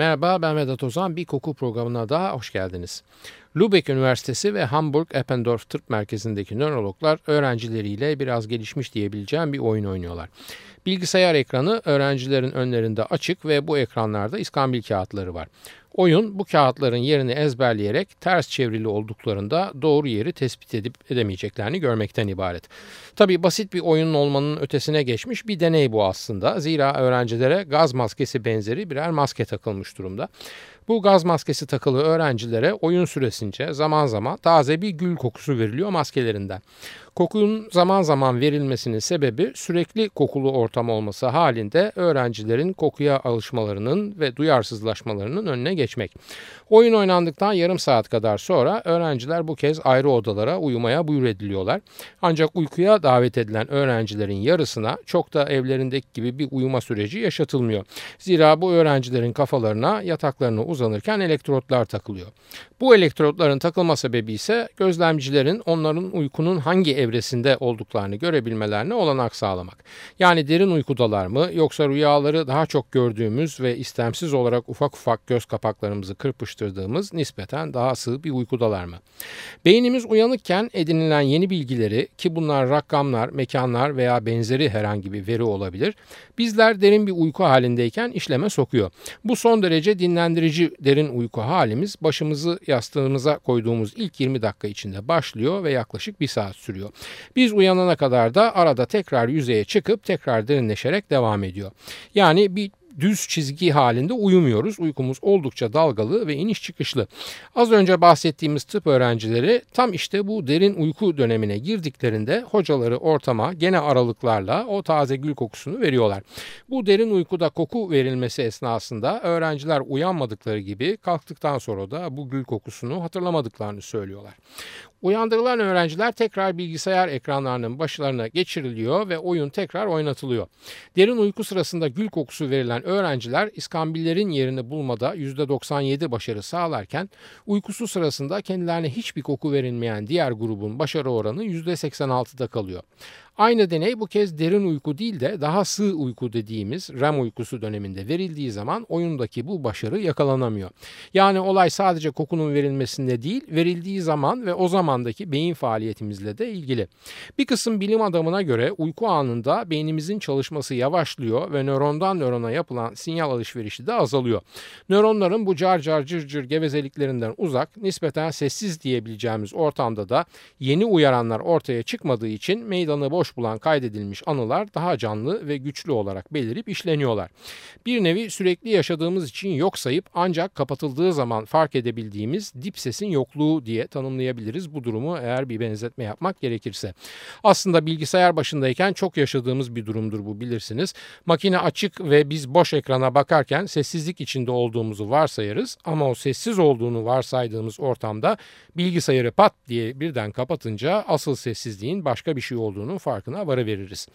Merhaba ben Vedat Ozan. Bir koku programına daha hoş geldiniz. Lübeck Üniversitesi ve Hamburg Eppendorf Tıp Merkezi'ndeki nörologlar öğrencileriyle biraz gelişmiş diyebileceğim bir oyun oynuyorlar. Bilgisayar ekranı öğrencilerin önlerinde açık ve bu ekranlarda iskambil kağıtları var. Oyun bu kağıtların yerini ezberleyerek ters çevrili olduklarında doğru yeri tespit edip edemeyeceklerini görmekten ibaret. Tabi basit bir oyunun olmanın ötesine geçmiş bir deney bu aslında. Zira öğrencilere gaz maskesi benzeri birer maske takılmış durumda. Bu gaz maskesi takılı öğrencilere oyun süresince zaman zaman taze bir gül kokusu veriliyor maskelerinden. Kokuyun zaman zaman verilmesinin sebebi sürekli kokulu ortam olması halinde öğrencilerin kokuya alışmalarının ve duyarsızlaşmalarının önüne geçmek. Oyun oynandıktan yarım saat kadar sonra öğrenciler bu kez ayrı odalara uyumaya buyur ediliyorlar. Ancak uykuya davet edilen öğrencilerin yarısına çok da evlerindeki gibi bir uyuma süreci yaşatılmıyor. Zira bu öğrencilerin kafalarına yataklarına uzanırken elektrotlar takılıyor. Bu elektrotların takılma sebebi ise gözlemcilerin onların uykunun hangi evresinde olduklarını görebilmelerine olanak sağlamak. Yani derin uykudalar mı yoksa rüyaları daha çok gördüğümüz ve istemsiz olarak ufak ufak göz kapaklarımızı kırpıştırdığımız nispeten daha sığ bir uykudalar mı? Beynimiz uyanıkken edinilen yeni bilgileri ki bunlar rakamlar, mekanlar veya benzeri herhangi bir veri olabilir. Bizler derin bir uyku halindeyken işleme sokuyor. Bu son derece dinlendirici derin uyku halimiz başımızı yastığımıza koyduğumuz ilk 20 dakika içinde başlıyor ve yaklaşık bir saat sürüyor. Biz uyanana kadar da arada tekrar yüzeye çıkıp tekrar derinleşerek devam ediyor. Yani bir düz çizgi halinde uyumuyoruz. Uykumuz oldukça dalgalı ve iniş çıkışlı. Az önce bahsettiğimiz tıp öğrencileri tam işte bu derin uyku dönemine girdiklerinde hocaları ortama gene aralıklarla o taze gül kokusunu veriyorlar. Bu derin uykuda koku verilmesi esnasında öğrenciler uyanmadıkları gibi kalktıktan sonra da bu gül kokusunu hatırlamadıklarını söylüyorlar. Uyandırılan öğrenciler tekrar bilgisayar ekranlarının başlarına geçiriliyor ve oyun tekrar oynatılıyor. Derin uyku sırasında gül kokusu verilen öğrenciler iskambillerin yerini bulmada %97 başarı sağlarken uykusu sırasında kendilerine hiçbir koku verilmeyen diğer grubun başarı oranı %86'da kalıyor. Aynı deney bu kez derin uyku değil de daha sığ uyku dediğimiz REM uykusu döneminde verildiği zaman oyundaki bu başarı yakalanamıyor. Yani olay sadece kokunun verilmesinde değil, verildiği zaman ve o zamandaki beyin faaliyetimizle de ilgili. Bir kısım bilim adamına göre uyku anında beynimizin çalışması yavaşlıyor ve nörondan nörona yapılan sinyal alışverişi de azalıyor. Nöronların bu car car cır cır gevezeliklerinden uzak, nispeten sessiz diyebileceğimiz ortamda da yeni uyaranlar ortaya çıkmadığı için meydanı boş bulan kaydedilmiş anılar daha canlı ve güçlü olarak belirip işleniyorlar. Bir nevi sürekli yaşadığımız için yok sayıp ancak kapatıldığı zaman fark edebildiğimiz dip sesin yokluğu diye tanımlayabiliriz bu durumu eğer bir benzetme yapmak gerekirse. Aslında bilgisayar başındayken çok yaşadığımız bir durumdur bu bilirsiniz. Makine açık ve biz boş ekrana bakarken sessizlik içinde olduğumuzu varsayarız ama o sessiz olduğunu varsaydığımız ortamda bilgisayarı pat diye birden kapatınca asıl sessizliğin başka bir şey olduğunu farkına varıveririz.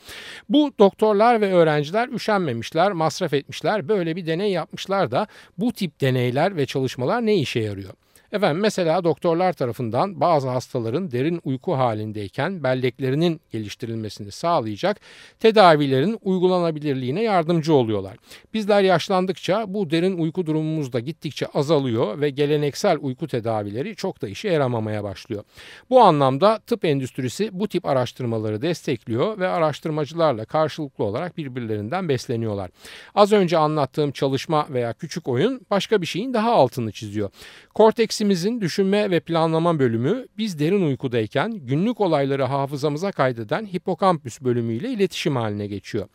Bu doktorlar ve öğrenciler üşenmemişler, masraf etmişler, böyle bir deney yapmışlar da bu tip deneyler ve çalışmalar ne işe yarıyor? Efendim mesela doktorlar tarafından bazı hastaların derin uyku halindeyken belleklerinin geliştirilmesini sağlayacak tedavilerin uygulanabilirliğine yardımcı oluyorlar. Bizler yaşlandıkça bu derin uyku durumumuz da gittikçe azalıyor ve geleneksel uyku tedavileri çok da işe yaramamaya başlıyor. Bu anlamda tıp endüstrisi bu tip araştırmaları destekliyor ve araştırmacılarla karşılıklı olarak birbirlerinden besleniyorlar. Az önce anlattığım çalışma veya küçük oyun başka bir şeyin daha altını çiziyor. Korteksimizin düşünme ve planlama bölümü biz derin uykudayken günlük olayları hafızamıza kaydeden hipokampüs bölümüyle iletişim haline geçiyor.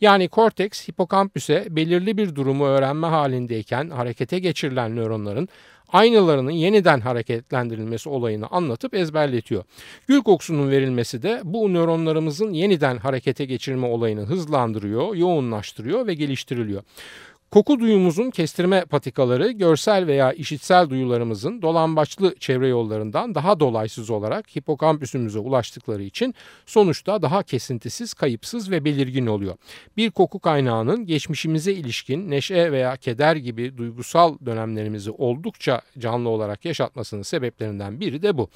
Yani korteks hipokampüse belirli bir durumu öğrenme halindeyken harekete geçirilen nöronların aynılarının yeniden hareketlendirilmesi olayını anlatıp ezberletiyor. Gül kokusunun verilmesi de bu nöronlarımızın yeniden harekete geçirme olayını hızlandırıyor, yoğunlaştırıyor ve geliştiriliyor. Koku duyumuzun kestirme patikaları görsel veya işitsel duyularımızın dolambaçlı çevre yollarından daha dolaysız olarak hipokampüsümüze ulaştıkları için sonuçta daha kesintisiz, kayıpsız ve belirgin oluyor. Bir koku kaynağının geçmişimize ilişkin neşe veya keder gibi duygusal dönemlerimizi oldukça canlı olarak yaşatmasının sebeplerinden biri de bu.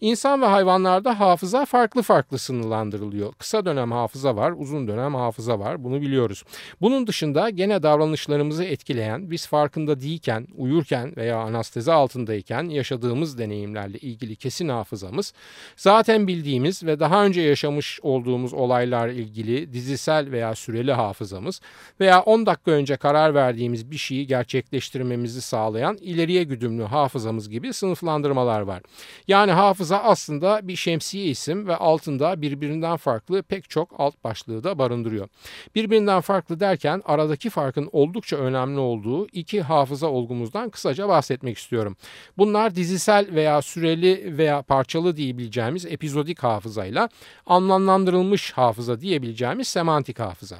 İnsan ve hayvanlarda hafıza farklı farklı sınırlandırılıyor. Kısa dönem hafıza var, uzun dönem hafıza var. Bunu biliyoruz. Bunun dışında gene davranışlarımızı etkileyen, biz farkında değilken, uyurken veya anestezi altındayken yaşadığımız deneyimlerle ilgili kesin hafızamız, zaten bildiğimiz ve daha önce yaşamış olduğumuz olaylar ilgili dizisel veya süreli hafızamız veya 10 dakika önce karar verdiğimiz bir şeyi gerçekleştirmemizi sağlayan ileriye güdümlü hafızamız gibi sınıflandırmalar var. Yani hafıza aslında bir şemsiye isim ve altında birbirinden farklı pek çok alt başlığı da barındırıyor. Birbirinden farklı derken aradaki farkın oldukça önemli olduğu iki hafıza olgumuzdan kısaca bahsetmek istiyorum. Bunlar dizisel veya süreli veya parçalı diyebileceğimiz epizodik hafızayla anlamlandırılmış hafıza diyebileceğimiz semantik hafıza.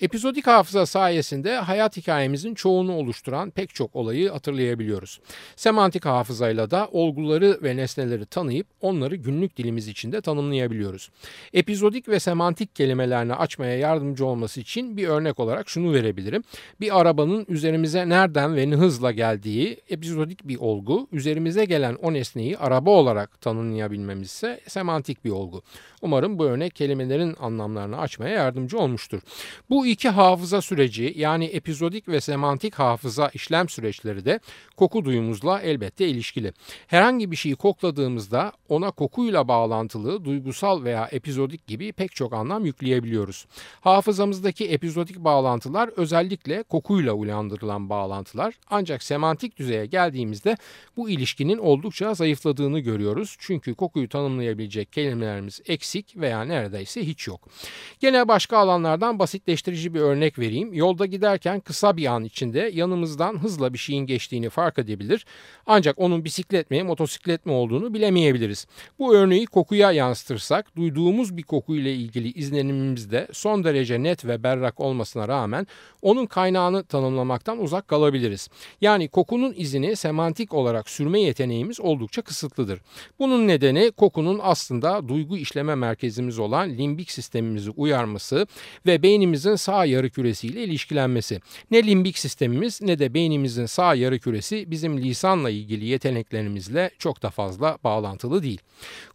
Epizodik hafıza sayesinde hayat hikayemizin çoğunu oluşturan pek çok olayı hatırlayabiliyoruz. Semantik hafızayla da olguları ve nesneleri tanıyıp onları günlük dilimiz içinde tanımlayabiliyoruz. Epizodik ve semantik kelimelerini açmaya yardımcı olması için bir örnek olarak şunu verebilirim. Bir arabanın üzerimize nereden ve ne hızla geldiği epizodik bir olgu, üzerimize gelen o nesneyi araba olarak tanımlayabilmemiz ise semantik bir olgu. Umarım bu örnek kelimelerin anlamlarını açmaya yardımcı olmuştur. Bu iki hafıza süreci yani epizodik ve semantik hafıza işlem süreçleri de koku duyumuzla elbette ilişkili. Herhangi bir şeyi kokladığımızda ona kokuyla bağlantılı duygusal veya epizodik gibi pek çok anlam yükleyebiliyoruz. Hafızamızdaki epizodik bağlantılar özellikle kokuyla uyandırılan bağlantılar ancak semantik düzeye geldiğimizde bu ilişkinin oldukça zayıfladığını görüyoruz. Çünkü kokuyu tanımlayabilecek kelimelerimiz eksik veya neredeyse hiç yok. Gene başka alanlardan basitleştirici bir örnek vereyim. Yolda giderken kısa bir an içinde yanımızdan hızla bir şeyin geçtiğini fark edebilir. Ancak onun bisiklet mi motosiklet mi olduğunu bilemeyebiliriz. Bu örneği kokuya yansıtırsak duyduğumuz bir kokuyla ilgili izlenimimizde son derece net ve berrak olmasına rağmen onun kaynağını tanımlamaktan uzak kalabiliriz. Yani kokunun izini semantik olarak sürme yeteneğimiz oldukça kısıtlıdır. Bunun nedeni kokunun aslında duygu işleme merkezimiz olan limbik sistemimizi uyarması ve beynimizin sağ yarı küresiyle ilişkilenmesi. Ne limbik sistemimiz ne de beynimizin sağ yarı küresi bizim lisanla ilgili yeteneklerimizle çok da fazla bağlantılı değil.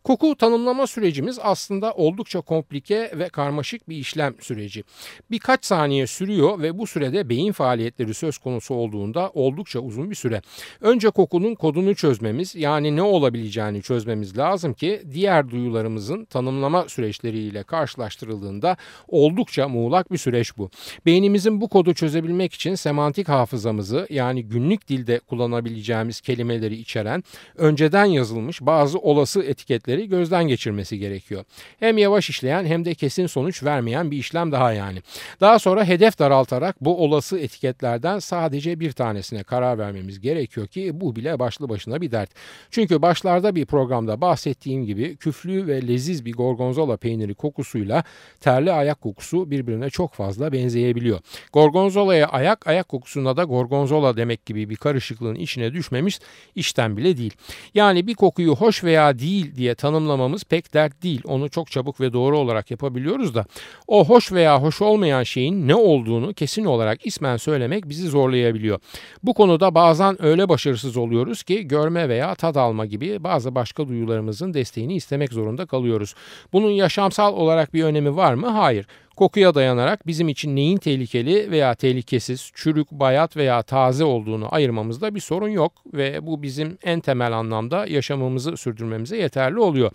Koku tanımlama sürecimiz aslında oldukça komplike ve karmaşık bir işlem süreci. Birkaç saniye sürüyor ve bu sürede beyin faaliyetleri söz konusu olduğunda oldukça uzun bir süre. Önce kokunun kodunu çözmemiz yani ne olabileceğini çözmemiz lazım ki diğer duyularımızın tanımlama süreçleriyle karşılaştırıldığında oldukça muğlak bir süreç bu. Beynimizin bu kodu çözebilmek için semantik hafızamızı yani günlük dilde kullanabileceğimiz kelimeleri içeren önceden yazılmış bazı olası etiketleri gözden geçirmesi gerekiyor. Hem yavaş işleyen hem de kesin sonuç vermeyen bir işlem daha yani. Daha sonra hedef daraltarak bu olası etiketlerden sadece bir tanesine karar vermemiz gerekiyor ki bu bile başlı başına bir dert. Çünkü başlarda bir programda bahsettiğim gibi küflü ve leziz bir gorgonzola peyniri kokusuyla terli ayak kokusu birbirine çok fazla benzeyebiliyor. Gorgonzola'ya ayak, ayak kokusuna da gorgonzola demek gibi bir karışıklığın içine düşmemiz işten bile değil. Yani bir kokuyu hoş veya değil diye tanımlamamız pek dert değil. Onu çok çabuk ve doğru olarak yapabiliyoruz da o hoş veya hoş olmayan şeyin ne olduğunu kesin olarak ismen söylemek bizi zorlayabiliyor. Bu konuda bazen öyle başarısız oluyoruz ki görme veya tad alma gibi bazı başka duyularımızın desteğini istemek zorunda kalıyoruz. Bunun yaşamsal olarak bir önemi var mı? Hayır. Kokuya dayanarak bizim için neyin tehlikeli veya tehlikesiz, çürük, bayat veya taze olduğunu ayırmamızda bir sorun yok ve bu bizim en temel anlamda yaşamımızı sürdürmemize yeterli oluyor.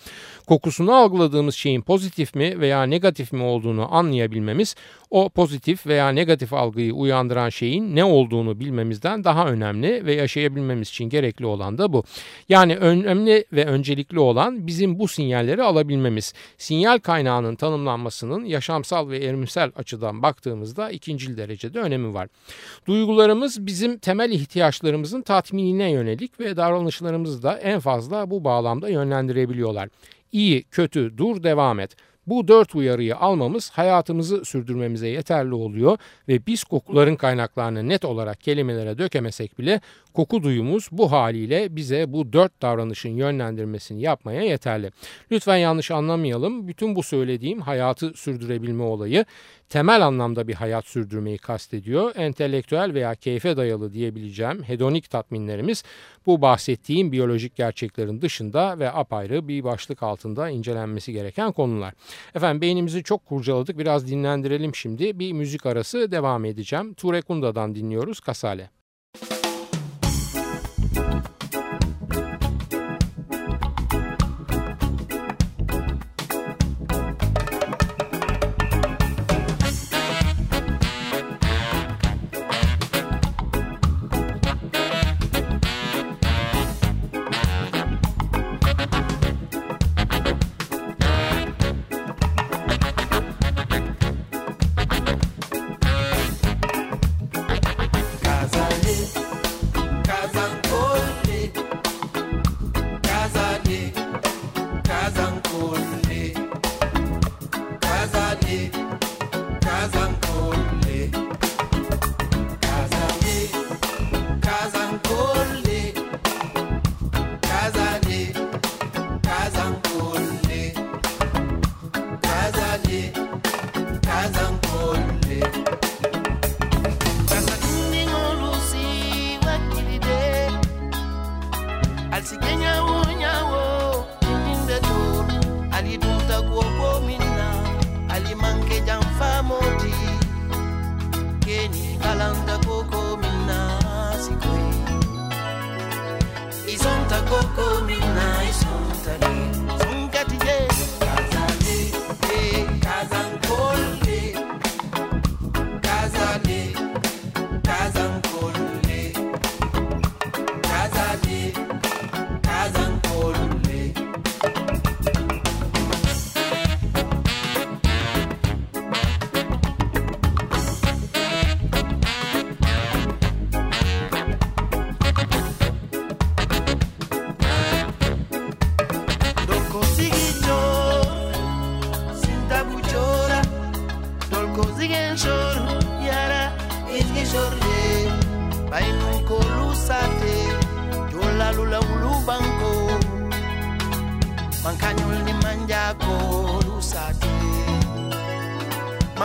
Kokusunu algıladığımız şeyin pozitif mi veya negatif mi olduğunu anlayabilmemiz o pozitif veya negatif algıyı uyandıran şeyin ne olduğunu bilmemizden daha önemli ve yaşayabilmemiz için gerekli olan da bu. Yani önemli ve öncelikli olan bizim bu sinyalleri alabilmemiz. Sinyal kaynağının tanımlanmasının yaşamsal ve erimsel açıdan baktığımızda ikincil derecede önemi var. Duygularımız bizim temel ihtiyaçlarımızın tatminine yönelik ve davranışlarımızı da en fazla bu bağlamda yönlendirebiliyorlar. İyi, kötü, dur, devam et. Bu dört uyarıyı almamız hayatımızı sürdürmemize yeterli oluyor ve biz kokuların kaynaklarını net olarak kelimelere dökemesek bile koku duyumuz bu haliyle bize bu dört davranışın yönlendirmesini yapmaya yeterli. Lütfen yanlış anlamayalım. Bütün bu söylediğim hayatı sürdürebilme olayı temel anlamda bir hayat sürdürmeyi kastediyor. Entelektüel veya keyfe dayalı diyebileceğim hedonik tatminlerimiz bu bahsettiğim biyolojik gerçeklerin dışında ve apayrı bir başlık altında incelenmesi gereken konular. Efendim beynimizi çok kurcaladık biraz dinlendirelim şimdi bir müzik arası devam edeceğim. Ture Kunda'dan dinliyoruz Kasale. Lord.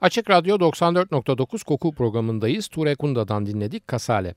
Açık Radyo 94.9 koku programındayız. Ture Kunda'dan dinledik Kasale.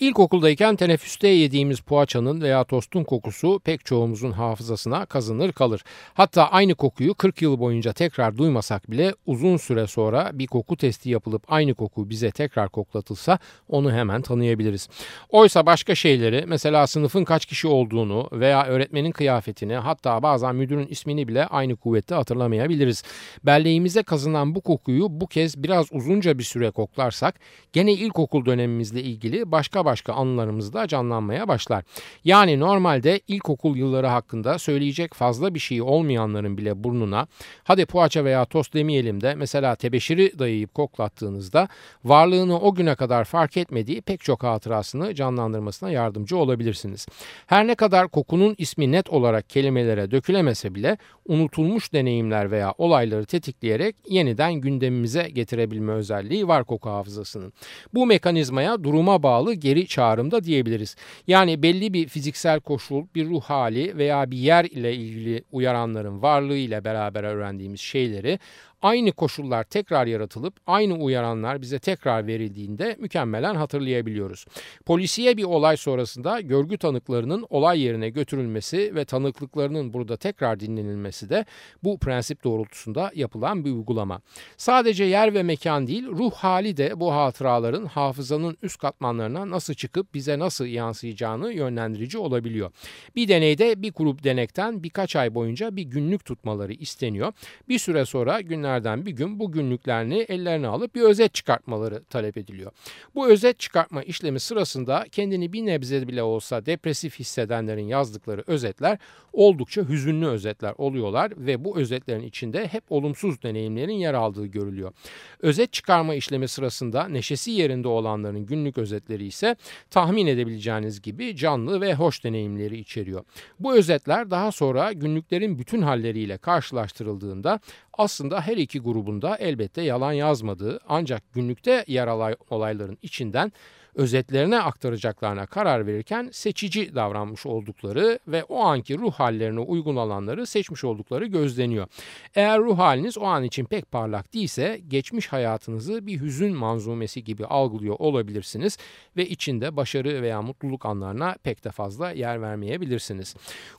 İlkokuldayken teneffüste yediğimiz poğaçanın veya tostun kokusu pek çoğumuzun hafızasına kazınır kalır. Hatta aynı kokuyu 40 yıl boyunca tekrar duymasak bile uzun süre sonra bir koku testi yapılıp aynı koku bize tekrar koklatılsa onu hemen tanıyabiliriz. Oysa başka şeyleri mesela sınıfın kaç kişi olduğunu veya öğretmenin kıyafetini hatta bazen müdürün ismini bile aynı kuvvette hatırlamayabiliriz. Belleğimize kazınan bu kokuyu kokuyu bu kez biraz uzunca bir süre koklarsak gene ilkokul dönemimizle ilgili başka başka anılarımız da canlanmaya başlar. Yani normalde ilkokul yılları hakkında söyleyecek fazla bir şey olmayanların bile burnuna hadi poğaça veya tost demeyelim de mesela tebeşiri dayayıp koklattığınızda varlığını o güne kadar fark etmediği pek çok hatırasını canlandırmasına yardımcı olabilirsiniz. Her ne kadar kokunun ismi net olarak kelimelere dökülemese bile unutulmuş deneyimler veya olayları tetikleyerek yeniden gündeme gündemimize getirebilme özelliği var koku hafızasının. Bu mekanizmaya duruma bağlı geri çağrımda diyebiliriz. Yani belli bir fiziksel koşul, bir ruh hali veya bir yer ile ilgili uyaranların varlığı ile beraber öğrendiğimiz şeyleri aynı koşullar tekrar yaratılıp aynı uyaranlar bize tekrar verildiğinde mükemmelen hatırlayabiliyoruz. Polisiye bir olay sonrasında görgü tanıklarının olay yerine götürülmesi ve tanıklıklarının burada tekrar dinlenilmesi de bu prensip doğrultusunda yapılan bir uygulama. Sadece yer ve mekan değil ruh hali de bu hatıraların hafızanın üst katmanlarına nasıl çıkıp bize nasıl yansıyacağını yönlendirici olabiliyor. Bir deneyde bir grup denekten birkaç ay boyunca bir günlük tutmaları isteniyor. Bir süre sonra günler günlerden bir gün bu günlüklerini ellerine alıp bir özet çıkartmaları talep ediliyor. Bu özet çıkartma işlemi sırasında kendini bir nebze bile olsa depresif hissedenlerin yazdıkları özetler oldukça hüzünlü özetler oluyorlar ve bu özetlerin içinde hep olumsuz deneyimlerin yer aldığı görülüyor. Özet çıkarma işlemi sırasında neşesi yerinde olanların günlük özetleri ise tahmin edebileceğiniz gibi canlı ve hoş deneyimleri içeriyor. Bu özetler daha sonra günlüklerin bütün halleriyle karşılaştırıldığında aslında her iki grubunda elbette yalan yazmadığı ancak günlükte yer alan olayların içinden özetlerine aktaracaklarına karar verirken seçici davranmış oldukları ve o anki ruh hallerine uygun alanları seçmiş oldukları gözleniyor. Eğer ruh haliniz o an için pek parlak değilse geçmiş hayatınızı bir hüzün manzumesi gibi algılıyor olabilirsiniz ve içinde başarı veya mutluluk anlarına pek de fazla yer vermeyebilirsiniz.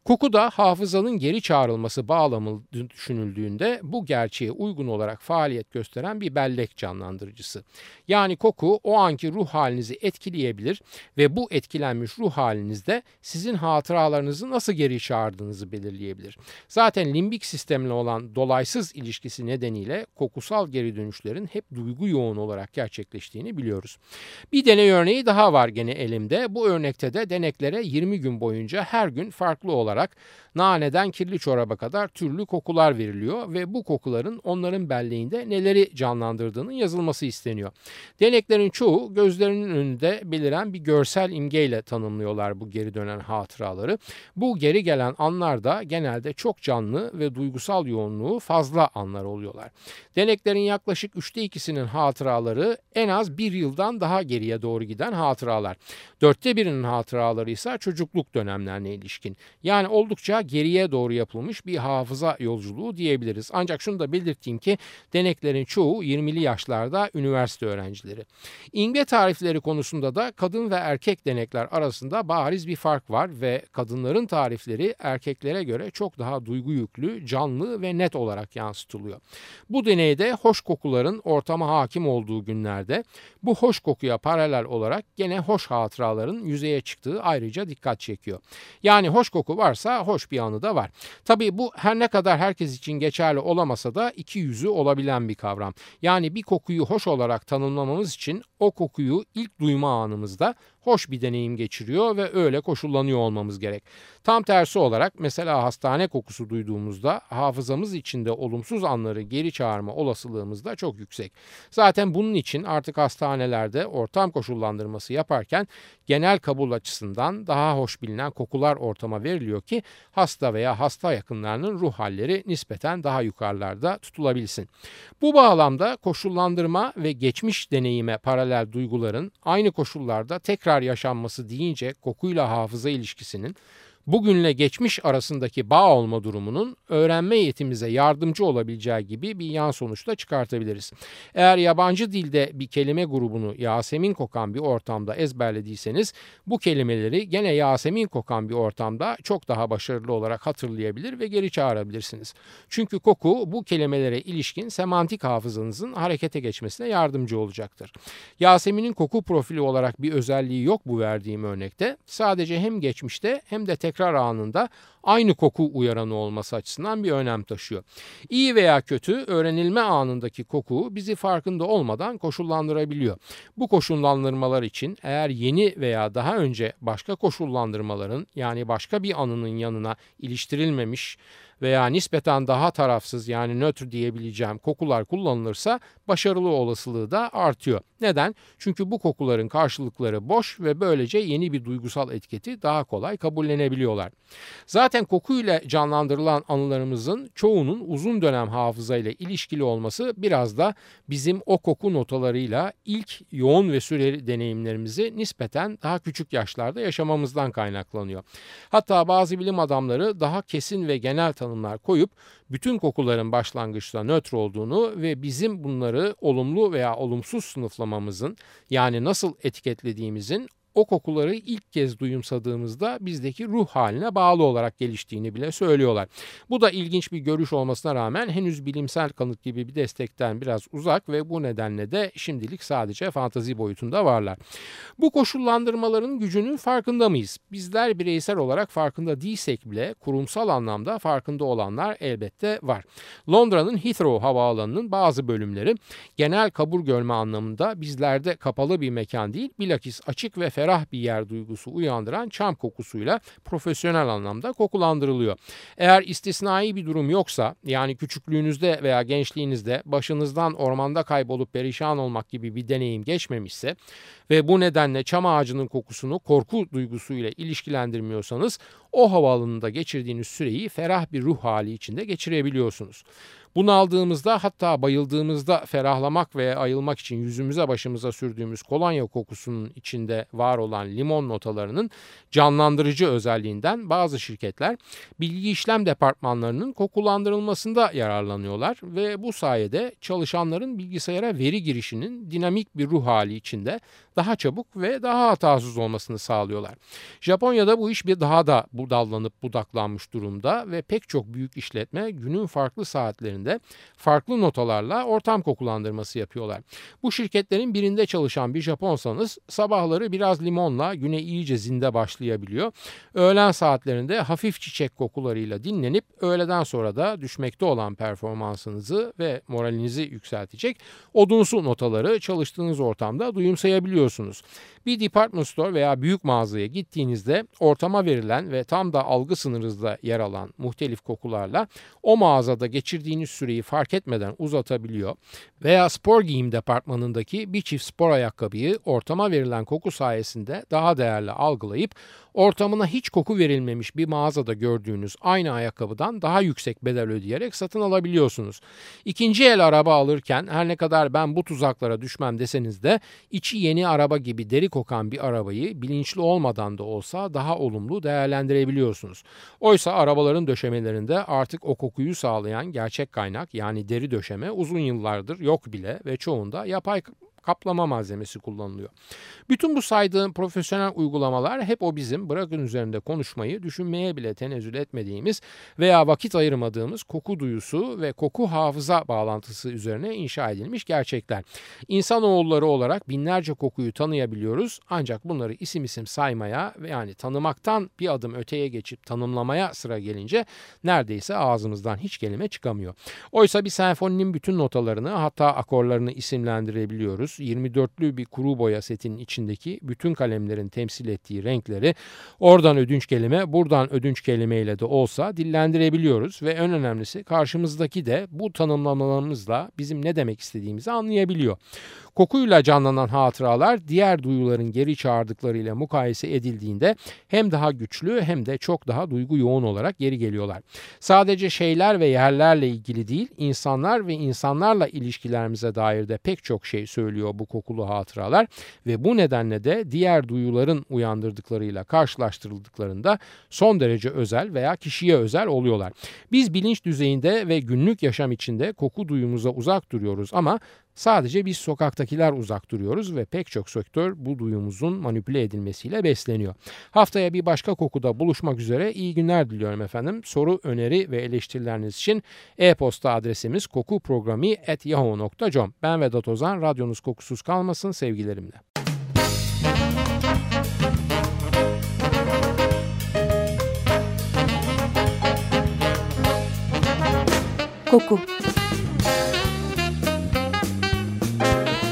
Koku da hafızanın geri çağrılması bağlamı düşünüldüğünde bu gerçeğe uygun olarak faaliyet gösteren bir bellek canlandırıcısı. Yani koku o anki ruh halinizi etkileyebilir ve bu etkilenmiş ruh halinizde sizin hatıralarınızı nasıl geri çağırdığınızı belirleyebilir. Zaten limbik sistemle olan dolaysız ilişkisi nedeniyle kokusal geri dönüşlerin hep duygu yoğun olarak gerçekleştiğini biliyoruz. Bir deney örneği daha var gene elimde. Bu örnekte de deneklere 20 gün boyunca her gün farklı olarak naneden kirli çoraba kadar türlü kokular veriliyor ve bu kokuların onların belleğinde neleri canlandırdığının yazılması isteniyor. Deneklerin çoğu gözlerinin önünde beliren bir görsel imgeyle tanımlıyorlar bu geri dönen hatıraları. Bu geri gelen anlar da genelde çok canlı ve duygusal yoğunluğu fazla anlar oluyorlar. Deneklerin yaklaşık üçte ikisinin hatıraları en az bir yıldan daha geriye doğru giden hatıralar. Dörtte birinin hatıraları ise çocukluk dönemlerine ilişkin. Yani oldukça geriye doğru yapılmış bir hafıza yolculuğu diyebiliriz. Ancak şunu da belirteyim ki deneklerin çoğu 20'li yaşlarda üniversite öğrencileri. İmge tarifleri konusunda da kadın ve erkek denekler arasında bariz bir fark var ve kadınların tarifleri erkeklere göre çok daha duygu yüklü, canlı ve net olarak yansıtılıyor. Bu deneyde hoş kokuların ortama hakim olduğu günlerde bu hoş kokuya paralel olarak gene hoş hatıraların yüzeye çıktığı ayrıca dikkat çekiyor. Yani hoş koku varsa hoş bir anı da var. Tabii bu her ne kadar herkes için geçerli olamasa da iki yüzü olabilen bir kavram. Yani bir kokuyu hoş olarak tanımlamamız için o kokuyu ilk duyma anımızda hoş bir deneyim geçiriyor ve öyle koşullanıyor olmamız gerek. Tam tersi olarak mesela hastane kokusu duyduğumuzda hafızamız içinde olumsuz anları geri çağırma olasılığımız da çok yüksek. Zaten bunun için artık hastanelerde ortam koşullandırması yaparken genel kabul açısından daha hoş bilinen kokular ortama veriliyor ki hasta veya hasta yakınlarının ruh halleri nispeten daha yukarılarda tutulabilsin. Bu bağlamda koşullandırma ve geçmiş deneyime paralel duyguların aynı koşullarda tekrar yaşanması deyince kokuyla hafıza ilişkisinin bugünle geçmiş arasındaki bağ olma durumunun öğrenme yetimize yardımcı olabileceği gibi bir yan sonuçta çıkartabiliriz. Eğer yabancı dilde bir kelime grubunu Yasemin kokan bir ortamda ezberlediyseniz bu kelimeleri gene Yasemin kokan bir ortamda çok daha başarılı olarak hatırlayabilir ve geri çağırabilirsiniz. Çünkü koku bu kelimelere ilişkin semantik hafızanızın harekete geçmesine yardımcı olacaktır. Yasemin'in koku profili olarak bir özelliği yok bu verdiğim örnekte. Sadece hem geçmişte hem de tekrar anında aynı koku uyaranı olması açısından bir önem taşıyor. İyi veya kötü öğrenilme anındaki koku bizi farkında olmadan koşullandırabiliyor. Bu koşullandırmalar için eğer yeni veya daha önce başka koşullandırmaların yani başka bir anının yanına iliştirilmemiş veya nispeten daha tarafsız yani nötr diyebileceğim kokular kullanılırsa başarılı olasılığı da artıyor. Neden? Çünkü bu kokuların karşılıkları boş ve böylece yeni bir duygusal etiketi daha kolay kabullenebiliyorlar. Zaten kokuyla canlandırılan anılarımızın çoğunun uzun dönem hafızayla ilişkili olması biraz da bizim o koku notalarıyla ilk yoğun ve süreli deneyimlerimizi nispeten daha küçük yaşlarda yaşamamızdan kaynaklanıyor. Hatta bazı bilim adamları daha kesin ve genel tanımlar koyup bütün kokuların başlangıçta nötr olduğunu ve bizim bunları olumlu veya olumsuz sınıflamamızın yani nasıl etiketlediğimizin o kokuları ilk kez duyumsadığımızda bizdeki ruh haline bağlı olarak geliştiğini bile söylüyorlar. Bu da ilginç bir görüş olmasına rağmen henüz bilimsel kanıt gibi bir destekten biraz uzak ve bu nedenle de şimdilik sadece fantazi boyutunda varlar. Bu koşullandırmaların gücünün farkında mıyız? Bizler bireysel olarak farkında değilsek bile kurumsal anlamda farkında olanlar elbette var. Londra'nın Heathrow havaalanının bazı bölümleri genel kabul görme anlamında bizlerde kapalı bir mekan değil bilakis açık ve ferah bir yer duygusu uyandıran çam kokusuyla profesyonel anlamda kokulandırılıyor. Eğer istisnai bir durum yoksa yani küçüklüğünüzde veya gençliğinizde başınızdan ormanda kaybolup perişan olmak gibi bir deneyim geçmemişse ve bu nedenle çam ağacının kokusunu korku duygusuyla ilişkilendirmiyorsanız o havaalanında geçirdiğiniz süreyi ferah bir ruh hali içinde geçirebiliyorsunuz. Bunu aldığımızda hatta bayıldığımızda ferahlamak ve ayılmak için yüzümüze başımıza sürdüğümüz kolonya kokusunun içinde var olan limon notalarının canlandırıcı özelliğinden bazı şirketler bilgi işlem departmanlarının kokulandırılmasında yararlanıyorlar ve bu sayede çalışanların bilgisayara veri girişinin dinamik bir ruh hali içinde daha çabuk ve daha hatasız olmasını sağlıyorlar. Japonya'da bu iş bir daha da budallanıp budaklanmış durumda ve pek çok büyük işletme günün farklı saatlerinde farklı notalarla ortam kokulandırması yapıyorlar. Bu şirketlerin birinde çalışan bir Japonsanız sabahları biraz limonla güne iyice zinde başlayabiliyor. Öğlen saatlerinde hafif çiçek kokularıyla dinlenip öğleden sonra da düşmekte olan performansınızı ve moralinizi yükseltecek odunsu notaları çalıştığınız ortamda duyumsayabiliyorsunuz. Bir department store veya büyük mağazaya gittiğinizde ortama verilen ve tam da algı sınırınızda yer alan muhtelif kokularla o mağazada geçirdiğiniz süreyi fark etmeden uzatabiliyor veya spor giyim departmanındaki bir çift spor ayakkabıyı ortama verilen koku sayesinde daha değerli algılayıp ortamına hiç koku verilmemiş bir mağazada gördüğünüz aynı ayakkabıdan daha yüksek bedel ödeyerek satın alabiliyorsunuz. İkinci el araba alırken her ne kadar ben bu tuzaklara düşmem deseniz de içi yeni araba gibi deri kokan bir arabayı bilinçli olmadan da olsa daha olumlu değerlendirebiliyorsunuz. Oysa arabaların döşemelerinde artık o kokuyu sağlayan gerçek kaynak yani deri döşeme uzun yıllardır yok bile ve çoğunda yapay kaplama malzemesi kullanılıyor. Bütün bu saydığım profesyonel uygulamalar hep o bizim bırakın üzerinde konuşmayı düşünmeye bile tenezzül etmediğimiz veya vakit ayırmadığımız koku duyusu ve koku hafıza bağlantısı üzerine inşa edilmiş gerçekler. İnsanoğulları olarak binlerce kokuyu tanıyabiliyoruz ancak bunları isim isim saymaya ve yani tanımaktan bir adım öteye geçip tanımlamaya sıra gelince neredeyse ağzımızdan hiç kelime çıkamıyor. Oysa bir senfoninin bütün notalarını hatta akorlarını isimlendirebiliyoruz. 24'lü bir kuru boya setinin içindeki bütün kalemlerin temsil ettiği renkleri oradan ödünç kelime buradan ödünç kelimeyle de olsa dillendirebiliyoruz ve en önemlisi karşımızdaki de bu tanımlamalarımızla bizim ne demek istediğimizi anlayabiliyor. Kokuyla canlanan hatıralar diğer duyuların geri çağırdıklarıyla mukayese edildiğinde hem daha güçlü hem de çok daha duygu yoğun olarak geri geliyorlar. Sadece şeyler ve yerlerle ilgili değil, insanlar ve insanlarla ilişkilerimize dair de pek çok şey söylüyor bu kokulu hatıralar ve bu nedenle de diğer duyuların uyandırdıklarıyla karşılaştırıldıklarında son derece özel veya kişiye özel oluyorlar. Biz bilinç düzeyinde ve günlük yaşam içinde koku duyumuza uzak duruyoruz ama Sadece biz sokaktakiler uzak duruyoruz ve pek çok sektör bu duyumuzun manipüle edilmesiyle besleniyor. Haftaya bir başka kokuda buluşmak üzere iyi günler diliyorum efendim. Soru, öneri ve eleştirileriniz için e-posta adresimiz kokuprogrami.yahoo.com Ben Vedat Ozan, radyonuz kokusuz kalmasın sevgilerimle. Koku